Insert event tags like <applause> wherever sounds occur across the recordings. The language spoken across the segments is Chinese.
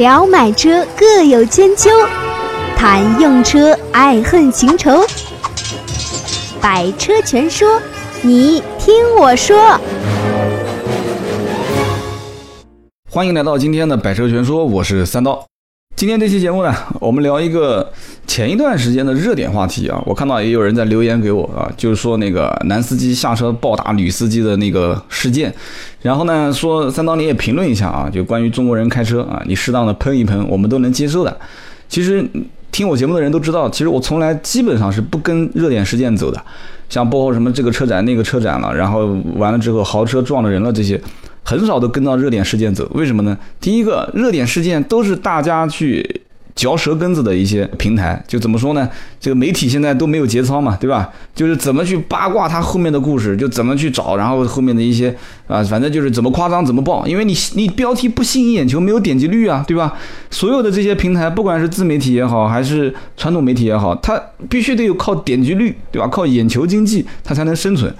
聊买车各有千秋，谈用车爱恨情仇。百车全说，你听我说。欢迎来到今天的百车全说，我是三刀。今天这期节目呢，我们聊一个前一段时间的热点话题啊。我看到也有人在留言给我啊，就是说那个男司机下车暴打女司机的那个事件。然后呢，说三刀你也评论一下啊，就关于中国人开车啊，你适当的喷一喷，我们都能接受的。其实听我节目的人都知道，其实我从来基本上是不跟热点事件走的，像包括什么这个车展那个车展了，然后完了之后豪车撞了人了这些。很少都跟到热点事件走，为什么呢？第一个，热点事件都是大家去嚼舌根子的一些平台，就怎么说呢？这个媒体现在都没有节操嘛，对吧？就是怎么去八卦它后面的故事，就怎么去找，然后后面的一些啊，反正就是怎么夸张怎么报，因为你你标题不吸引眼球，没有点击率啊，对吧？所有的这些平台，不管是自媒体也好，还是传统媒体也好，它必须得有靠点击率，对吧？靠眼球经济，它才能生存。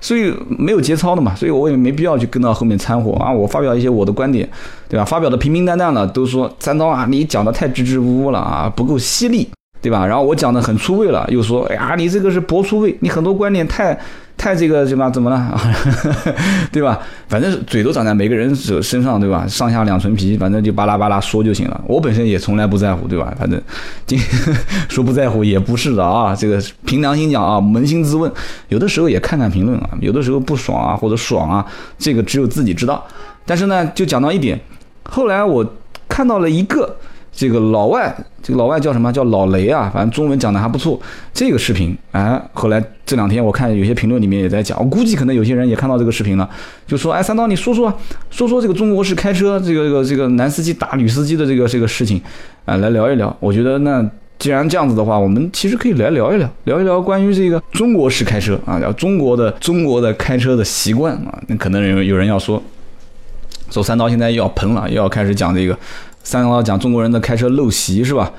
所以没有节操的嘛，所以我也没必要去跟到后面掺和啊。我发表一些我的观点，对吧？发表的平平淡淡的，都说三刀啊，你讲的太支支吾吾了啊，不够犀利，对吧？然后我讲的很出位了，又说哎呀，你这个是博出位，你很多观点太。太这个什么怎么了，<laughs> 对吧？反正嘴都长在每个人手身上，对吧？上下两层皮，反正就巴拉巴拉说就行了。我本身也从来不在乎，对吧？反正今 <laughs> 说不在乎也不是的啊。这个凭良心讲啊，扪心自问，有的时候也看看评论啊，有的时候不爽啊或者爽啊，这个只有自己知道。但是呢，就讲到一点，后来我看到了一个。这个老外，这个老外叫什么？叫老雷啊，反正中文讲的还不错。这个视频，哎，后来这两天我看有些评论里面也在讲，我估计可能有些人也看到这个视频了，就说，哎，三刀，你说说，说说这个中国式开车，这个这个这个男司机打女司机的这个这个事情，啊，来聊一聊。我觉得那既然这样子的话，我们其实可以来聊一聊，聊一聊关于这个中国式开车啊，聊中国的中国的开车的习惯啊。那可能有有人要说，说三刀现在又要喷了，又要开始讲这个。三刀讲中国人的开车陋习是吧？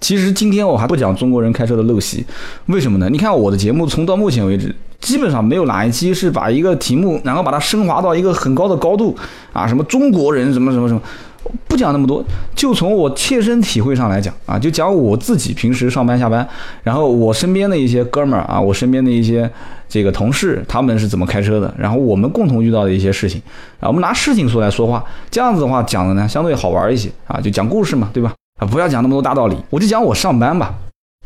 其实今天我还不讲中国人开车的陋习，为什么呢？你看我的节目从到目前为止，基本上没有哪一期是把一个题目，然后把它升华到一个很高的高度啊，什么中国人什么什么什么。不讲那么多，就从我切身体会上来讲啊，就讲我自己平时上班下班，然后我身边的一些哥们儿啊，我身边的一些这个同事，他们是怎么开车的，然后我们共同遇到的一些事情啊，我们拿事情说来说话，这样子的话讲的呢相对好玩一些啊，就讲故事嘛，对吧？啊，不要讲那么多大道理，我就讲我上班吧。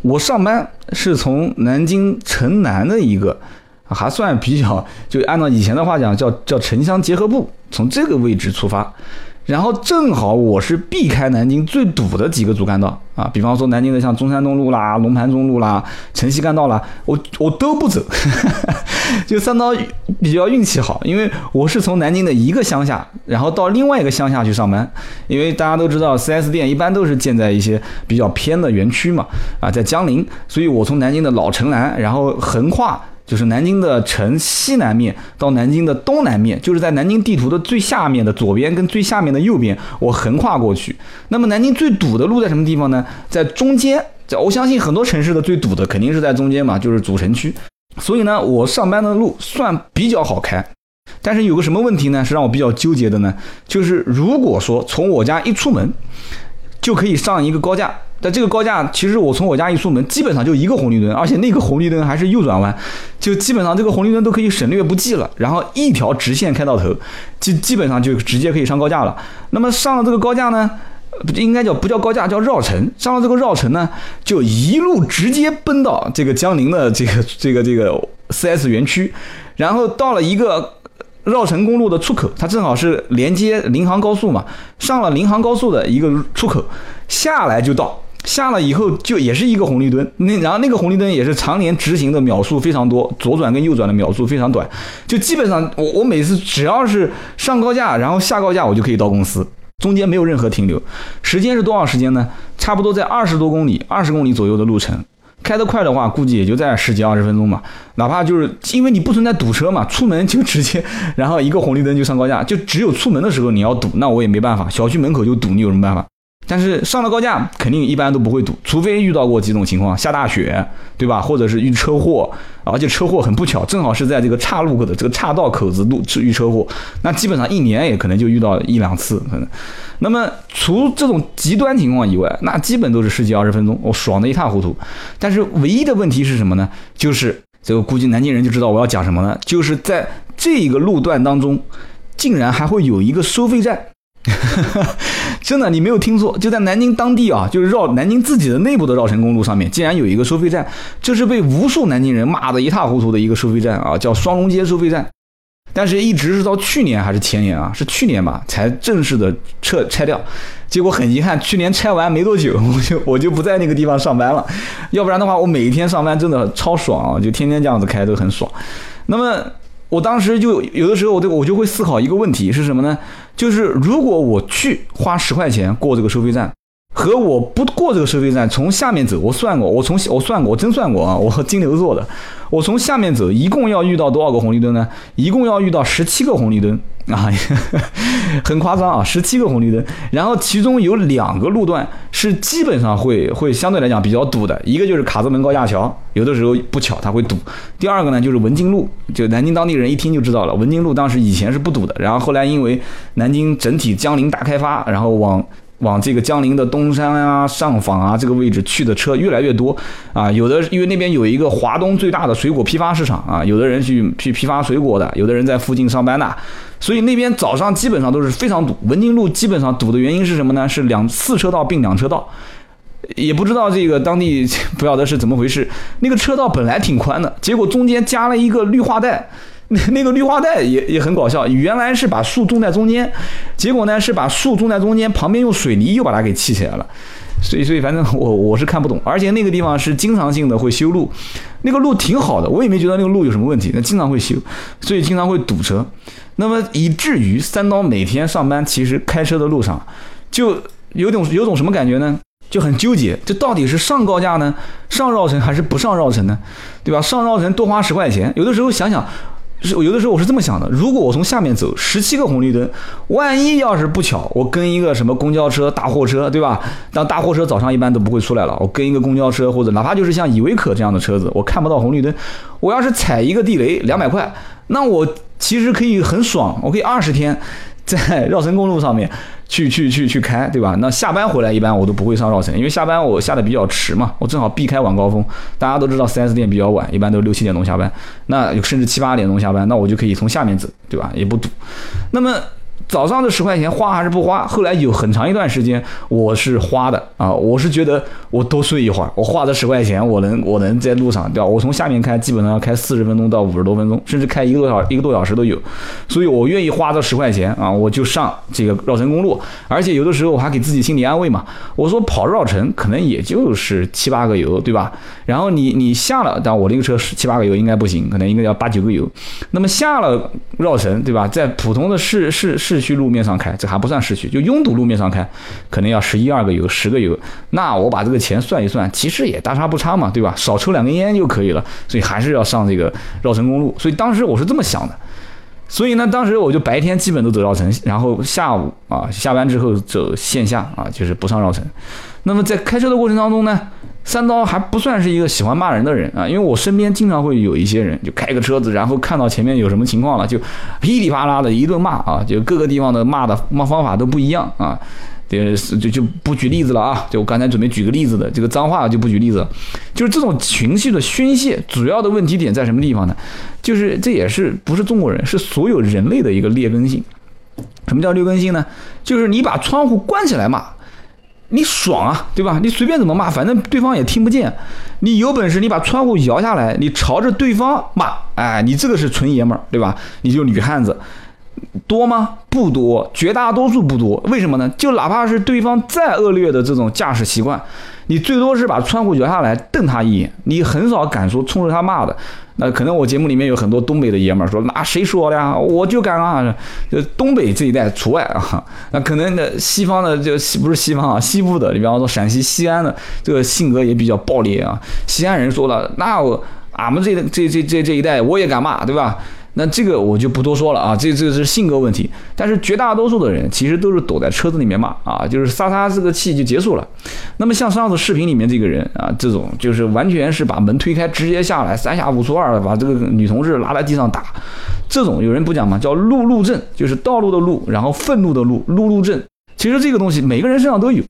我上班是从南京城南的一个还算比较，就按照以前的话讲叫叫城乡结合部，从这个位置出发。然后正好我是避开南京最堵的几个主干道啊，比方说南京的像中山东路啦、龙盘中路啦、城西干道啦，我我都不走，<laughs> 就三刀比较运气好，因为我是从南京的一个乡下，然后到另外一个乡下去上班，因为大家都知道 4S 店一般都是建在一些比较偏的园区嘛，啊，在江陵，所以我从南京的老城南，然后横跨。就是南京的城西南面到南京的东南面，就是在南京地图的最下面的左边跟最下面的右边，我横跨过去。那么南京最堵的路在什么地方呢？在中间。在我相信很多城市的最堵的肯定是在中间嘛，就是主城区。所以呢，我上班的路算比较好开。但是有个什么问题呢？是让我比较纠结的呢？就是如果说从我家一出门就可以上一个高架。但这个高架，其实我从我家一出门，基本上就一个红绿灯，而且那个红绿灯还是右转弯，就基本上这个红绿灯都可以省略不计了，然后一条直线开到头，基基本上就直接可以上高架了。那么上了这个高架呢，应该叫不叫高架，叫绕城。上了这个绕城呢，就一路直接奔到这个江宁的这个这个这个 4S 园区，然后到了一个。绕城公路的出口，它正好是连接临杭高速嘛。上了临杭高速的一个出口，下来就到。下了以后就也是一个红绿灯，那然后那个红绿灯也是常年直行的秒数非常多，左转跟右转的秒数非常短。就基本上我我每次只要是上高架，然后下高架，我就可以到公司，中间没有任何停留。时间是多少时间呢？差不多在二十多公里，二十公里左右的路程。开得快的话，估计也就在十几二十分钟吧。哪怕就是因为你不存在堵车嘛，出门就直接，然后一个红绿灯就上高架，就只有出门的时候你要堵，那我也没办法。小区门口就堵，你有什么办法？但是上了高架，肯定一般都不会堵，除非遇到过几种情况，下大雪，对吧？或者是遇车祸，而且车祸很不巧，正好是在这个岔路口的这个岔道口子路遇车祸，那基本上一年也可能就遇到一两次可能。那么除这种极端情况以外，那基本都是十几二十分钟，我爽的一塌糊涂。但是唯一的问题是什么呢？就是这个估计南京人就知道我要讲什么了，就是在这个路段当中，竟然还会有一个收费站。<laughs> 真的，你没有听错，就在南京当地啊，就是绕南京自己的内部的绕城公路上面，竟然有一个收费站，这是被无数南京人骂得一塌糊涂的一个收费站啊，叫双龙街收费站。但是，一直是到去年还是前年啊，是去年吧，才正式的撤拆掉。结果很遗憾，去年拆完没多久，我就我就不在那个地方上班了。要不然的话，我每一天上班真的超爽啊，就天天这样子开都很爽。那么。我当时就有的时候，我我就会思考一个问题是什么呢？就是如果我去花十块钱过这个收费站。和我不过这个收费站，从下面走，我算过，我从我算过，我真算过啊，<laughs> 我金牛座的，我从下面走，一共要遇到多少个红绿灯呢？一共要遇到十七个红绿灯啊，<laughs> 很夸张啊，十七个红绿灯。然后其中有两个路段是基本上会会相对来讲比较堵的，一个就是卡子门高架桥，有的时候不巧它会堵。第二个呢就是文津路，就南京当地人一听就知道了，文津路当时以前是不堵的，然后后来因为南京整体江陵大开发，然后往往这个江陵的东山啊、上坊啊这个位置去的车越来越多啊，有的因为那边有一个华东最大的水果批发市场啊，有的人去去批发水果的，有的人在附近上班的，所以那边早上基本上都是非常堵。文津路基本上堵的原因是什么呢？是两四车道并两车道，也不知道这个当地 <laughs> 不晓得是怎么回事，那个车道本来挺宽的，结果中间加了一个绿化带。那 <laughs> 那个绿化带也也很搞笑，原来是把树种在中间，结果呢是把树种在中间，旁边用水泥又把它给砌起来了，所以所以反正我我是看不懂，而且那个地方是经常性的会修路，那个路挺好的，我也没觉得那个路有什么问题，那经常会修，所以经常会堵车，那么以至于三刀每天上班其实开车的路上就有种有种什么感觉呢？就很纠结，这到底是上高架呢，上绕城还是不上绕城呢？对吧？上绕城多花十块钱，有的时候想想。是，有的时候我是这么想的：如果我从下面走，十七个红绿灯，万一要是不巧，我跟一个什么公交车、大货车，对吧？当大货车早上一般都不会出来了，我跟一个公交车或者哪怕就是像依维柯这样的车子，我看不到红绿灯，我要是踩一个地雷，两百块，那我其实可以很爽，我可以二十天在绕城公路上面。<laughs> 去去去去开，对吧？那下班回来一般我都不会上绕城，因为下班我下的比较迟嘛，我正好避开晚高峰。大家都知道四 s 店比较晚，一般都六七点钟下班，那甚至七八点钟下班，那我就可以从下面走，对吧？也不堵。那么。早上的十块钱花还是不花？后来有很长一段时间我是花的啊，我是觉得我多睡一会儿，我花这十块钱，我能我能在路上对吧？我从下面开，基本上要开四十分钟到五十多分钟，甚至开一个多小一个多小时都有，所以我愿意花这十块钱啊，我就上这个绕城公路，而且有的时候我还给自己心理安慰嘛，我说跑绕城可能也就是七八个油对吧？然后你你下了，但我那个车是七八个油应该不行，可能应该要八九个油，那么下了绕城对吧？在普通的市市市。市区路面上开，这还不算市区，就拥堵路面上开，可能要十一二个油，十个油。那我把这个钱算一算，其实也大差不差嘛，对吧？少抽两根烟就可以了。所以还是要上这个绕城公路。所以当时我是这么想的。所以呢，当时我就白天基本都走绕城，然后下午啊下班之后走线下啊，就是不上绕城。那么在开车的过程当中呢？三刀还不算是一个喜欢骂人的人啊，因为我身边经常会有一些人，就开个车子，然后看到前面有什么情况了，就噼里啪啦的一顿骂啊，就各个地方的骂的骂方法都不一样啊，就就就不举例子了啊，就我刚才准备举个例子的，这个脏话就不举例子，就是这种情绪的宣泄，主要的问题点在什么地方呢？就是这也是不是中国人，是所有人类的一个劣根性。什么叫劣根性呢？就是你把窗户关起来骂。你爽啊，对吧？你随便怎么骂，反正对方也听不见。你有本事，你把窗户摇下来，你朝着对方骂，哎，你这个是纯爷们儿，对吧？你就女汉子，多吗？不多，绝大多数不多。为什么呢？就哪怕是对方再恶劣的这种驾驶习惯，你最多是把窗户摇下来瞪他一眼，你很少敢说冲着他骂的。那可能我节目里面有很多东北的爷们儿说，那谁说的呀？我就敢啊！就东北这一带除外啊。那可能那西方的就西不是西方啊，西部的，你比方说陕西西安的这个性格也比较暴烈啊。西安人说了，那我俺们这这这这这一代我也敢骂，对吧？那这个我就不多说了啊，这这是性格问题。但是绝大多数的人其实都是躲在车子里面骂啊，就是撒撒这个气就结束了。那么像上次视频里面这个人啊，这种就是完全是把门推开直接下来，三下五除二的把这个女同志拉在地上打。这种有人不讲吗？叫路怒症，就是道路的路，然后愤怒的怒，路怒症。其实这个东西每个人身上都有。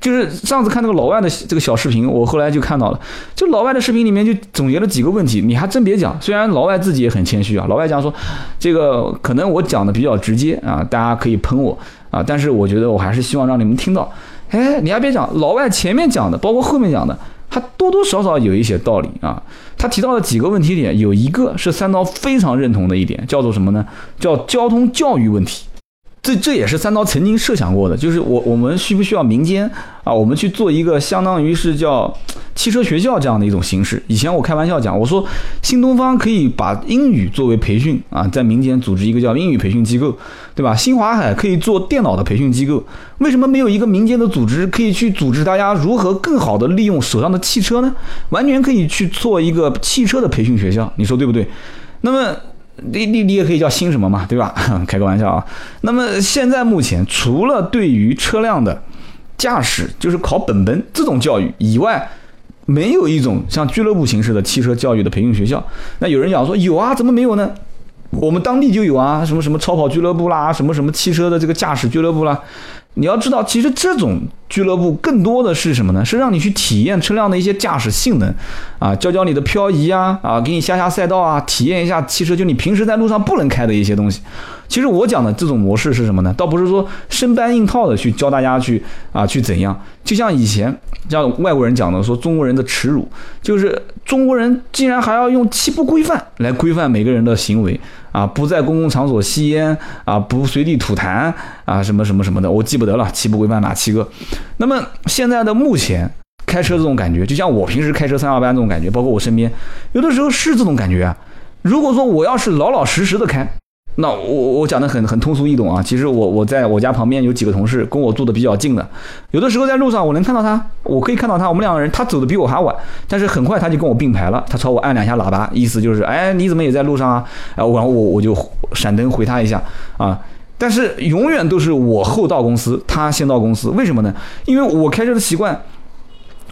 就是上次看那个老外的这个小视频，我后来就看到了，就老外的视频里面就总结了几个问题，你还真别讲，虽然老外自己也很谦虚啊，老外讲说，这个可能我讲的比较直接啊，大家可以喷我啊，但是我觉得我还是希望让你们听到，哎，你还别讲，老外前面讲的，包括后面讲的，他多多少少有一些道理啊，他提到了几个问题点，有一个是三刀非常认同的一点，叫做什么呢？叫交通教育问题。这这也是三刀曾经设想过的，就是我我们需不需要民间啊，我们去做一个相当于是叫汽车学校这样的一种形式。以前我开玩笑讲，我说新东方可以把英语作为培训啊，在民间组织一个叫英语培训机构，对吧？新华海可以做电脑的培训机构，为什么没有一个民间的组织可以去组织大家如何更好的利用手上的汽车呢？完全可以去做一个汽车的培训学校，你说对不对？那么。你你你也可以叫新什么嘛，对吧？<laughs> 开个玩笑啊。那么现在目前，除了对于车辆的驾驶，就是考本本这种教育以外，没有一种像俱乐部形式的汽车教育的培训学校。那有人讲说有啊，怎么没有呢？我们当地就有啊，什么什么超跑俱乐部啦，什么什么汽车的这个驾驶俱乐部啦。你要知道，其实这种俱乐部更多的是什么呢？是让你去体验车辆的一些驾驶性能，啊，教教你的漂移啊，啊，给你下下赛道啊，体验一下汽车就你平时在路上不能开的一些东西。其实我讲的这种模式是什么呢？倒不是说生搬硬套的去教大家去啊去怎样，就像以前像外国人讲的说中国人的耻辱，就是中国人竟然还要用七不规范来规范每个人的行为。啊，不在公共场所吸烟啊，不随地吐痰啊，什么什么什么的，我记不得了，七不规范哪七个？那么现在的目前开车这种感觉，就像我平时开车三二班这种感觉，包括我身边，有的时候是这种感觉啊。如果说我要是老老实实的开。那我我讲的很很通俗易懂啊，其实我我在我家旁边有几个同事跟我住的比较近的，有的时候在路上我能看到他，我可以看到他，我们两个人他走的比我还晚，但是很快他就跟我并排了，他朝我按两下喇叭，意思就是哎你怎么也在路上啊？然后我我就闪灯回他一下啊，但是永远都是我后到公司，他先到公司，为什么呢？因为我开车的习惯。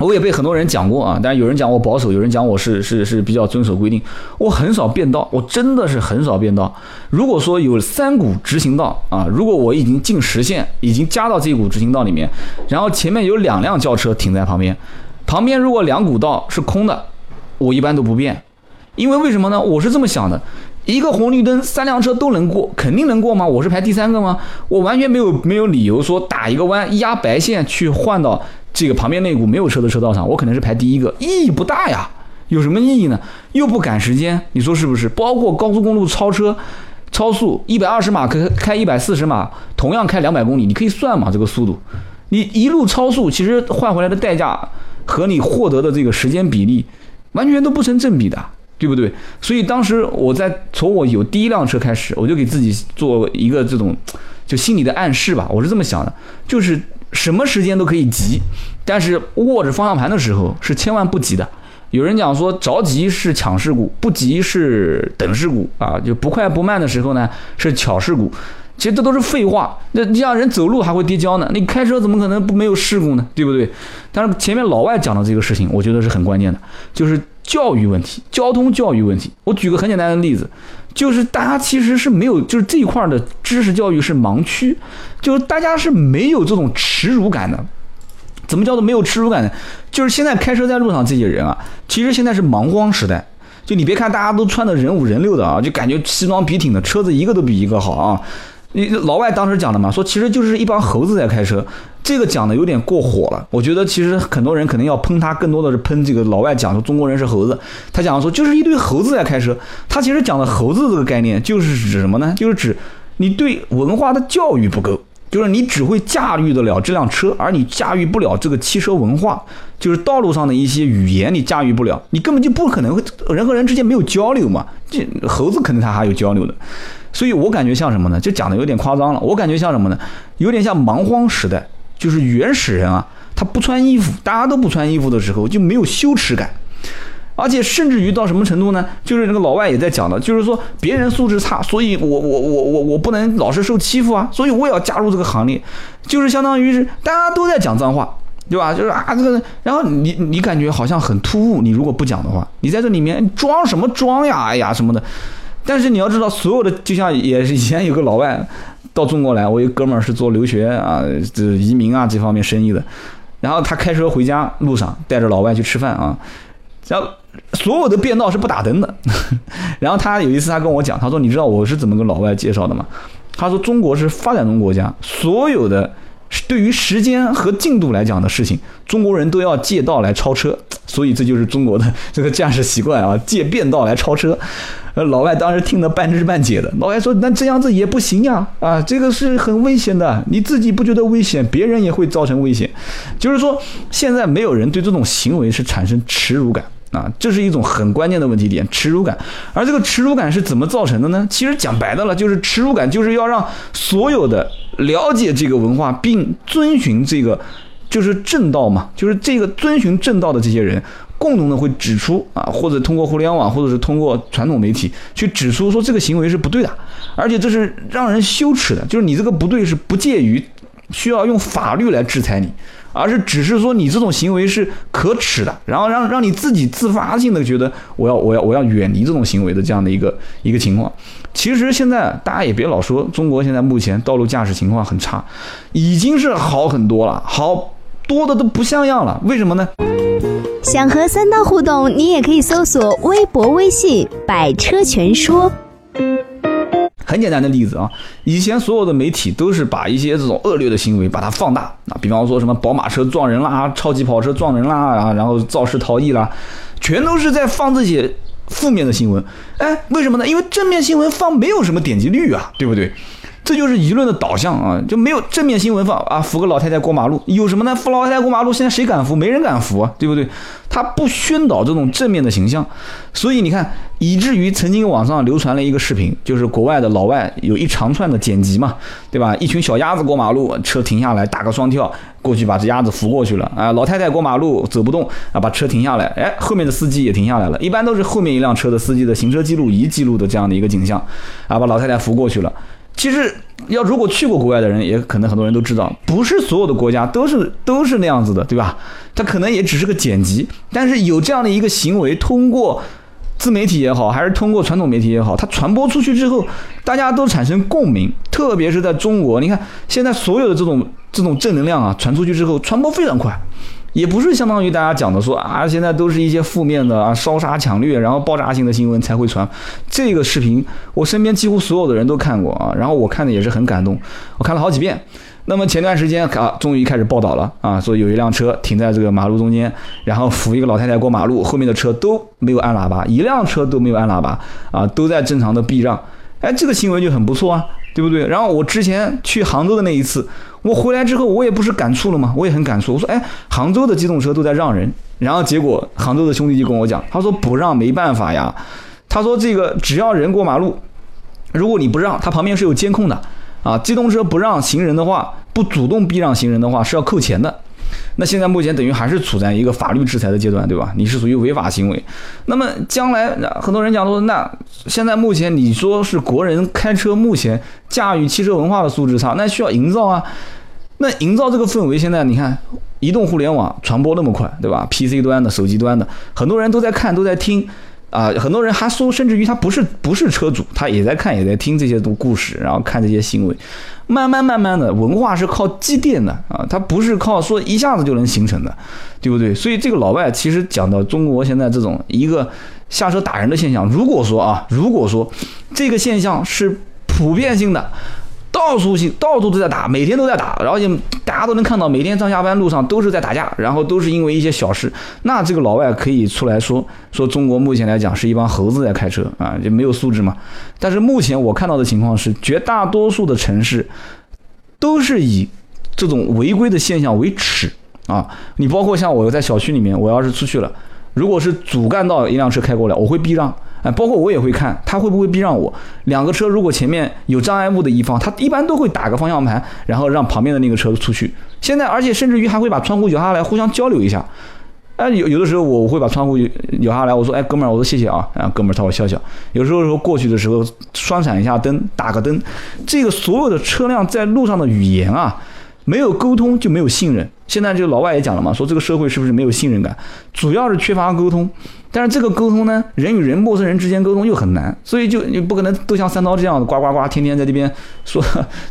我也被很多人讲过啊，但有人讲我保守，有人讲我是是是比较遵守规定。我很少变道，我真的是很少变道。如果说有三股直行道啊，如果我已经进实线，已经加到这股直行道里面，然后前面有两辆轿车停在旁边，旁边如果两股道是空的，我一般都不变，因为为什么呢？我是这么想的，一个红绿灯三辆车都能过，肯定能过吗？我是排第三个吗？我完全没有没有理由说打一个弯压白线去换到。这个旁边那股没有车的车道上，我可能是排第一个，意义不大呀。有什么意义呢？又不赶时间，你说是不是？包括高速公路超车、超速，一百二十码可开一百四十码，同样开两百公里，你可以算嘛？这个速度，你一路超速，其实换回来的代价和你获得的这个时间比例，完全都不成正比的，对不对？所以当时我在从我有第一辆车开始，我就给自己做一个这种就心理的暗示吧，我是这么想的，就是。什么时间都可以急，但是握着方向盘的时候是千万不急的。有人讲说着急是抢事故，不急是等事故啊，就不快不慢的时候呢是巧事故。其实这都是废话。那你像人走路还会跌跤呢，你开车怎么可能不没有事故呢？对不对？但是前面老外讲的这个事情，我觉得是很关键的，就是教育问题，交通教育问题。我举个很简单的例子。就是大家其实是没有，就是这一块的知识教育是盲区，就是大家是没有这种耻辱感的。怎么叫做没有耻辱感呢？就是现在开车在路上这些人啊，其实现在是盲光时代。就你别看大家都穿的人五人六的啊，就感觉西装笔挺的，车子一个都比一个好啊。你老外当时讲的嘛，说其实就是一帮猴子在开车。这个讲的有点过火了，我觉得其实很多人可能要喷他，更多的是喷这个老外讲说中国人是猴子。他讲说就是一堆猴子在开车，他其实讲的猴子这个概念就是指什么呢？就是指你对文化的教育不够，就是你只会驾驭得了这辆车，而你驾驭不了这个汽车文化，就是道路上的一些语言你驾驭不了，你根本就不可能会人和人之间没有交流嘛。这猴子肯定他还有交流的，所以我感觉像什么呢？就讲的有点夸张了。我感觉像什么呢？有点像蛮荒时代。就是原始人啊，他不穿衣服，大家都不穿衣服的时候就没有羞耻感。而且甚至于到什么程度呢？就是这个老外也在讲的，就是说别人素质差，所以我我我我我不能老是受欺负啊，所以我也要加入这个行列，就是相当于是大家都在讲脏话，对吧？就是啊这个，然后你你感觉好像很突兀，你如果不讲的话，你在这里面装什么装呀？哎呀什么的。但是你要知道，所有的就像也是以前有个老外到中国来，我一哥们儿是做留学啊，这移民啊这方面生意的，然后他开车回家路上带着老外去吃饭啊，然后所有的变道是不打灯的，<laughs> 然后他有一次他跟我讲，他说你知道我是怎么跟老外介绍的吗？他说中国是发展中国家，所有的对于时间和进度来讲的事情，中国人都要借道来超车，所以这就是中国的这个驾驶习惯啊，借变道来超车。呃，老外当时听得半知半解的。老外说：“那这样子也不行呀，啊，这个是很危险的。你自己不觉得危险，别人也会造成危险。就是说，现在没有人对这种行为是产生耻辱感啊，这是一种很关键的问题点，耻辱感。而这个耻辱感是怎么造成的呢？其实讲白的了，就是耻辱感就是要让所有的了解这个文化并遵循这个，就是正道嘛，就是这个遵循正道的这些人。”共同的会指出啊，或者通过互联网，或者是通过传统媒体去指出说这个行为是不对的，而且这是让人羞耻的。就是你这个不对是不介于需要用法律来制裁你，而是只是说你这种行为是可耻的，然后让让你自己自发性的觉得我要我要我要远离这种行为的这样的一个一个情况。其实现在大家也别老说中国现在目前道路驾驶情况很差，已经是好很多了，好多的都不像样了。为什么呢？想和三刀互动，你也可以搜索微博、微信“百车全说”。很简单的例子啊，以前所有的媒体都是把一些这种恶劣的行为把它放大啊，比方说什么宝马车撞人啦、超级跑车撞人啦啊，然后肇事逃逸啦，全都是在放这些负面的新闻。哎，为什么呢？因为正面新闻放没有什么点击率啊，对不对？这就是舆论的导向啊，就没有正面新闻放啊，扶个老太太过马路有什么呢？扶老太太过马路，现在谁敢扶？没人敢扶啊，对不对？他不宣导这种正面的形象，所以你看，以至于曾经网上流传了一个视频，就是国外的老外有一长串的剪辑嘛，对吧？一群小鸭子过马路，车停下来打个双跳过去把这鸭子扶过去了啊，老太太过马路走不动啊，把车停下来，哎，后面的司机也停下来了，一般都是后面一辆车的司机的行车记录仪记录的这样的一个景象啊，把老太太扶过去了。其实，要如果去过国外的人，也可能很多人都知道，不是所有的国家都是都是那样子的，对吧？它可能也只是个剪辑，但是有这样的一个行为，通过自媒体也好，还是通过传统媒体也好，它传播出去之后，大家都产生共鸣，特别是在中国，你看现在所有的这种这种正能量啊，传出去之后，传播非常快。也不是相当于大家讲的说啊，现在都是一些负面的啊，烧杀抢掠，然后爆炸性的新闻才会传。这个视频我身边几乎所有的人都看过啊，然后我看的也是很感动，我看了好几遍。那么前段时间啊，终于开始报道了啊，说有一辆车停在这个马路中间，然后扶一个老太太过马路，后面的车都没有按喇叭，一辆车都没有按喇叭啊，都在正常的避让。哎，这个新闻就很不错啊，对不对？然后我之前去杭州的那一次。我回来之后，我也不是感触了吗？我也很感触。我说，哎，杭州的机动车都在让人，然后结果杭州的兄弟就跟我讲，他说不让没办法呀。他说这个只要人过马路，如果你不让，他旁边是有监控的啊。机动车不让行人的话，不主动避让行人的话是要扣钱的。那现在目前等于还是处在一个法律制裁的阶段，对吧？你是属于违法行为。那么将来很多人讲说，那现在目前你说是国人开车目前驾驭汽车文化的素质差，那需要营造啊。那营造这个氛围，现在你看移动互联网传播那么快，对吧？PC 端的、手机端的，很多人都在看，都在听。啊，很多人还说，甚至于他不是不是车主，他也在看，也在听这些都故事，然后看这些新闻。慢慢慢慢的，文化是靠积淀的啊，它不是靠说一下子就能形成的，对不对？所以这个老外其实讲到中国现在这种一个下车打人的现象，如果说啊，如果说这个现象是普遍性的。到处性，到处都在打，每天都在打，然后就大家都能看到，每天上下班路上都是在打架，然后都是因为一些小事。那这个老外可以出来说说中国目前来讲是一帮猴子在开车啊，就没有素质嘛。但是目前我看到的情况是，绝大多数的城市都是以这种违规的现象为耻啊。你包括像我在小区里面，我要是出去了，如果是主干道一辆车开过来，我会避让。哎，包括我也会看他会不会避让我。两个车如果前面有障碍物的一方，他一般都会打个方向盘，然后让旁边的那个车出去。现在，而且甚至于还会把窗户摇下来，互相交流一下。哎，有有的时候我会把窗户摇下来，我说，哎，哥们儿，我说谢谢啊，然后哥们儿朝我笑笑。有时候说过去的时候，双闪一下灯，打个灯，这个所有的车辆在路上的语言啊，没有沟通就没有信任。现在这个老外也讲了嘛，说这个社会是不是没有信任感，主要是缺乏沟通。但是这个沟通呢，人与人、陌生人之间沟通又很难，所以就你不可能都像三刀这样的呱呱呱，天天在这边说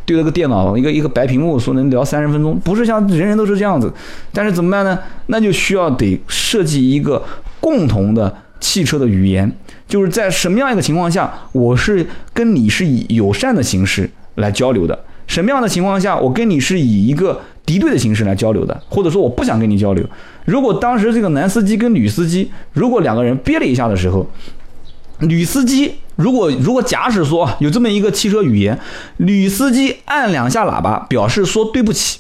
对着个电脑，一个一个白屏幕说能聊三十分钟，不是像人人都是这样子。但是怎么办呢？那就需要得设计一个共同的汽车的语言，就是在什么样一个情况下，我是跟你是以友善的形式来交流的，什么样的情况下，我跟你是以一个。敌对的形式来交流的，或者说我不想跟你交流。如果当时这个男司机跟女司机，如果两个人憋了一下的时候，女司机如果如果假使说有这么一个汽车语言，女司机按两下喇叭表示说对不起，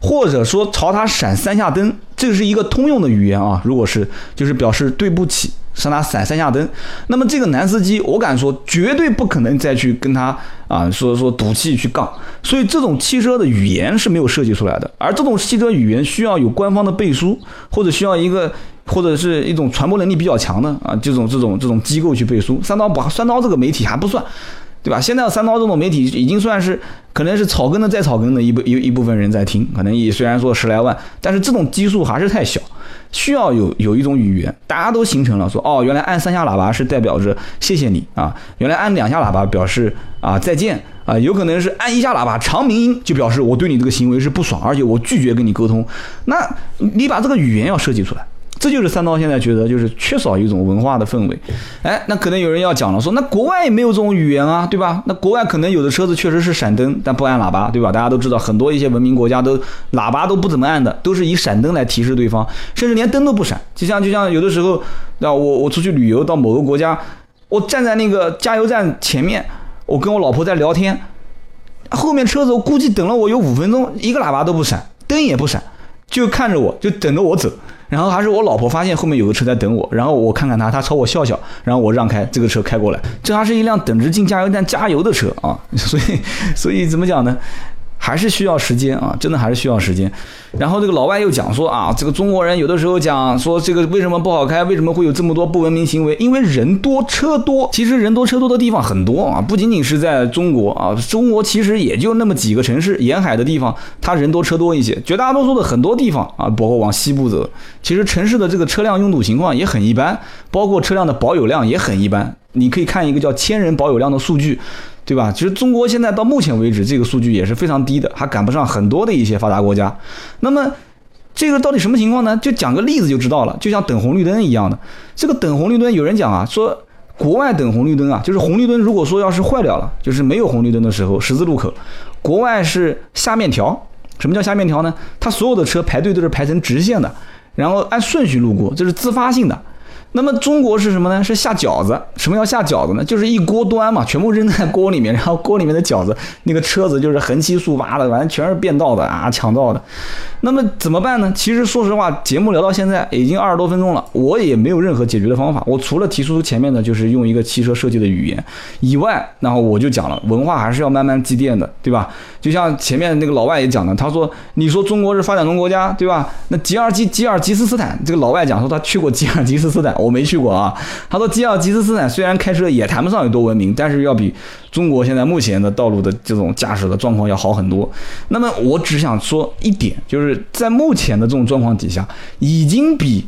或者说朝他闪三下灯，这是一个通用的语言啊。如果是就是表示对不起。向他闪三下灯，那么这个男司机，我敢说绝对不可能再去跟他啊说说赌气去杠，所以这种汽车的语言是没有设计出来的，而这种汽车语言需要有官方的背书，或者需要一个或者是一种传播能力比较强的啊这种这种这种机构去背书。三刀不，三刀这个媒体还不算，对吧？现在三刀这种媒体已经算是可能是草根的再草根的一部一一部分人在听，可能也虽然说十来万，但是这种基数还是太小。需要有有一种语言，大家都形成了说哦，原来按三下喇叭是代表着谢谢你啊，原来按两下喇叭表示啊再见啊，有可能是按一下喇叭长鸣音就表示我对你这个行为是不爽，而且我拒绝跟你沟通。那你把这个语言要设计出来。这就是三刀现在觉得就是缺少一种文化的氛围，哎，那可能有人要讲了，说那国外也没有这种语言啊，对吧？那国外可能有的车子确实是闪灯，但不按喇叭，对吧？大家都知道，很多一些文明国家都喇叭都不怎么按的，都是以闪灯来提示对方，甚至连灯都不闪。就像就像有的时候，那我我出去旅游到某个国家，我站在那个加油站前面，我跟我老婆在聊天，后面车子我估计等了我有五分钟，一个喇叭都不闪，灯也不闪，就看着我就等着我走。然后还是我老婆发现后面有个车在等我，然后我看看他，他朝我笑笑，然后我让开，这个车开过来，这还是一辆等着进加油站加油的车啊，所以，<laughs> 所以怎么讲呢？还是需要时间啊，真的还是需要时间。然后这个老外又讲说啊，这个中国人有的时候讲说这个为什么不好开，为什么会有这么多不文明行为？因为人多车多。其实人多车多的地方很多啊，不仅仅是在中国啊，中国其实也就那么几个城市，沿海的地方它人多车多一些。绝大多数的很多地方啊，包括往西部走，其实城市的这个车辆拥堵情况也很一般，包括车辆的保有量也很一般。你可以看一个叫千人保有量的数据。对吧？其实中国现在到目前为止，这个数据也是非常低的，还赶不上很多的一些发达国家。那么，这个到底什么情况呢？就讲个例子就知道了。就像等红绿灯一样的，这个等红绿灯，有人讲啊，说国外等红绿灯啊，就是红绿灯如果说要是坏掉了，就是没有红绿灯的时候，十字路口，国外是下面条。什么叫下面条呢？它所有的车排队都是排成直线的，然后按顺序路过，这是自发性的。那么中国是什么呢？是下饺子。什么叫下饺子呢？就是一锅端嘛，全部扔在锅里面，然后锅里面的饺子，那个车子就是横七竖八的，反正全是变道的啊，抢道的。那么怎么办呢？其实说实话，节目聊到现在已经二十多分钟了，我也没有任何解决的方法。我除了提出前面的就是用一个汽车设计的语言以外，然后我就讲了，文化还是要慢慢积淀的，对吧？就像前面那个老外也讲的，他说：“你说中国是发展中国家，对吧？那吉尔吉吉尔吉斯斯坦，这个老外讲说他去过吉尔吉斯斯坦。”我没去过啊，他说吉尔吉斯斯坦虽然开车也谈不上有多文明，但是要比中国现在目前的道路的这种驾驶的状况要好很多。那么我只想说一点，就是在目前的这种状况底下，已经比。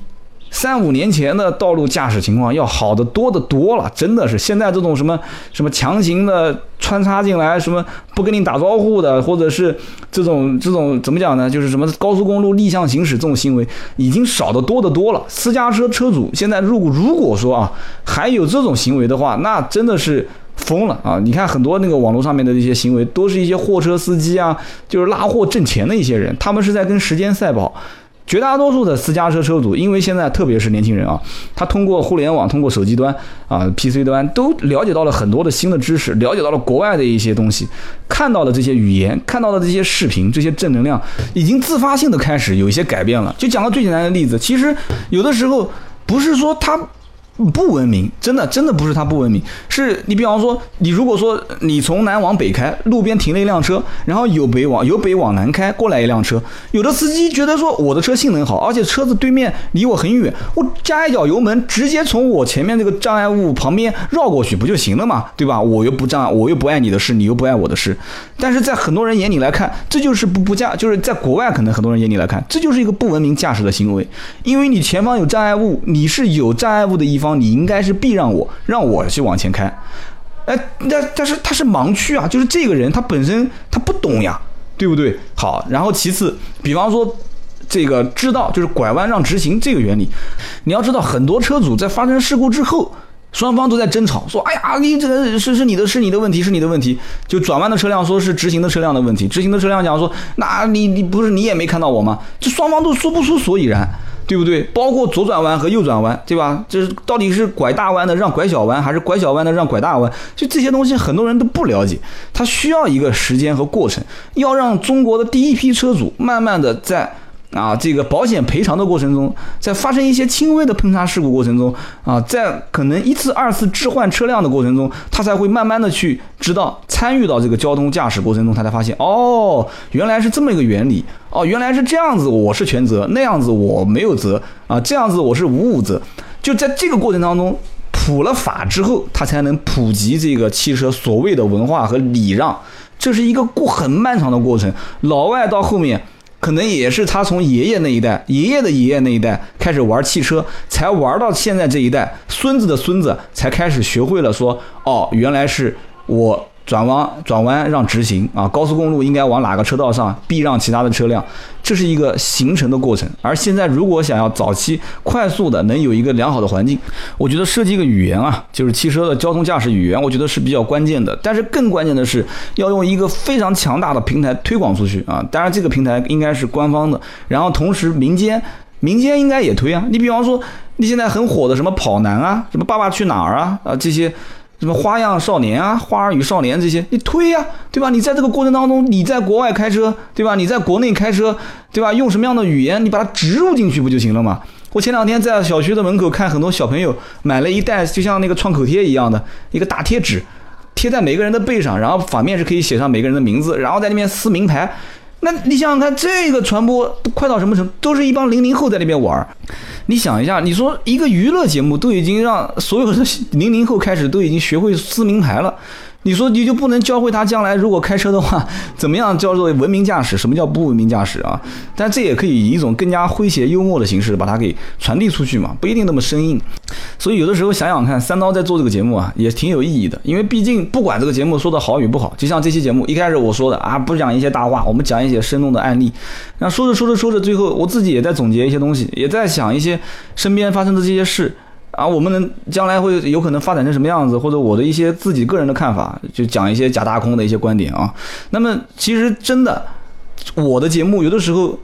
三五年前的道路驾驶情况要好的多的多了，真的是现在这种什么什么强行的穿插进来，什么不跟你打招呼的，或者是这种这种怎么讲呢？就是什么高速公路逆向行驶这种行为已经少的多的多了。私家车车主现在如果如果说啊还有这种行为的话，那真的是疯了啊！你看很多那个网络上面的一些行为，都是一些货车司机啊，就是拉货挣钱的一些人，他们是在跟时间赛跑。绝大多数的私家车车主，因为现在特别是年轻人啊，他通过互联网、通过手机端啊、PC 端，都了解到了很多的新的知识，了解到了国外的一些东西，看到了这些语言，看到了这些视频，这些正能量，已经自发性的开始有一些改变了。就讲个最简单的例子，其实有的时候不是说他不文明，真的真的不是他不文明，是你比方说，你如果说你从南往北开，路边停了一辆车，然后由北往由北往南开过来一辆车，有的司机觉得说我的车性能好，而且车子对面离我很远，我加一脚油门，直接从我前面这个障碍物旁边绕过去不就行了嘛，对吧？我又不障碍，我又不碍你的事，你又不碍我的事。但是在很多人眼里来看，这就是不不驾，就是在国外可能很多人眼里来看，这就是一个不文明驾驶的行为，因为你前方有障碍物，你是有障碍物的一方方。你应该是避让我，让我去往前开，哎，那但是他是盲区啊，就是这个人他本身他不懂呀，对不对？好，然后其次，比方说这个知道就是拐弯让直行这个原理，你要知道很多车主在发生事故之后，双方都在争吵，说哎呀，你这个是是你的是你的问题是你的问题，就转弯的车辆说是直行的车辆的问题，直行的车辆讲说那你你不是你也没看到我吗？这双方都说不出所以然。对不对？包括左转弯和右转弯，对吧？这是到底是拐大弯的让拐小弯，还是拐小弯的让拐大弯？就这些东西，很多人都不了解。他需要一个时间和过程，要让中国的第一批车主慢慢的在。啊，这个保险赔偿的过程中，在发生一些轻微的碰擦事故过程中，啊，在可能一次、二次置换车辆的过程中，他才会慢慢的去知道，参与到这个交通驾驶过程中，他才发现，哦，原来是这么一个原理，哦，原来是这样子，我是全责，那样子我没有责，啊，这样子我是无误责，就在这个过程当中，普了法之后，他才能普及这个汽车所谓的文化和礼让，这是一个过很漫长的过程，老外到后面。可能也是他从爷爷那一代、爷爷的爷爷那一代开始玩汽车，才玩到现在这一代，孙子的孙子才开始学会了说：“哦，原来是我。”转弯转弯让直行啊，高速公路应该往哪个车道上避让其他的车辆，这是一个形成的过程。而现在如果想要早期快速的能有一个良好的环境，我觉得设计一个语言啊，就是汽车的交通驾驶语言，我觉得是比较关键的。但是更关键的是要用一个非常强大的平台推广出去啊。当然这个平台应该是官方的，然后同时民间民间应该也推啊。你比方说你现在很火的什么跑男啊，什么爸爸去哪儿啊啊这些。什么花样少年啊，花儿与少年这些，你推呀，对吧？你在这个过程当中，你在国外开车，对吧？你在国内开车，对吧？用什么样的语言，你把它植入进去不就行了吗？我前两天在小区的门口看很多小朋友买了一袋，就像那个创口贴一样的一个大贴纸，贴在每个人的背上，然后反面是可以写上每个人的名字，然后在那边撕名牌。那你想想看，这个传播快到什么程度？都是一帮零零后在那边玩儿。你想一下，你说一个娱乐节目都已经让所有的零零后开始都已经学会撕名牌了。你说你就不能教会他将来如果开车的话，<laughs> 怎么样叫做文明驾驶？什么叫不文明驾驶啊？但这也可以以一种更加诙谐幽默的形式把它给传递出去嘛，不一定那么生硬。所以有的时候想想看，三刀在做这个节目啊，也挺有意义的。因为毕竟不管这个节目说的好与不好，就像这期节目一开始我说的啊，不讲一些大话，我们讲一些生动的案例。那说着说着说着，最后我自己也在总结一些东西，也在想一些身边发生的这些事。啊，我们能将来会有可能发展成什么样子，或者我的一些自己个人的看法，就讲一些假大空的一些观点啊。那么其实真的，我的节目有的时候，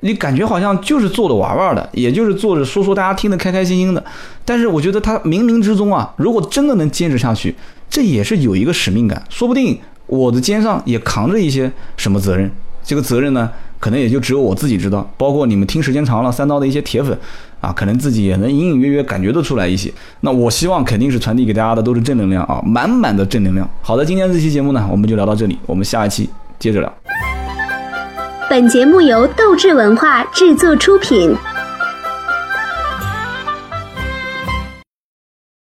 你感觉好像就是做着玩玩的，也就是做着说说大家听得开开心心的。但是我觉得他冥冥之中啊，如果真的能坚持下去，这也是有一个使命感，说不定我的肩上也扛着一些什么责任。这个责任呢，可能也就只有我自己知道，包括你们听时间长了三刀的一些铁粉。啊，可能自己也能隐隐约约感觉得出来一些。那我希望肯定是传递给大家的都是正能量啊，满满的正能量。好的，今天这期节目呢，我们就聊到这里，我们下一期接着聊。本节目由斗志文化制作出品。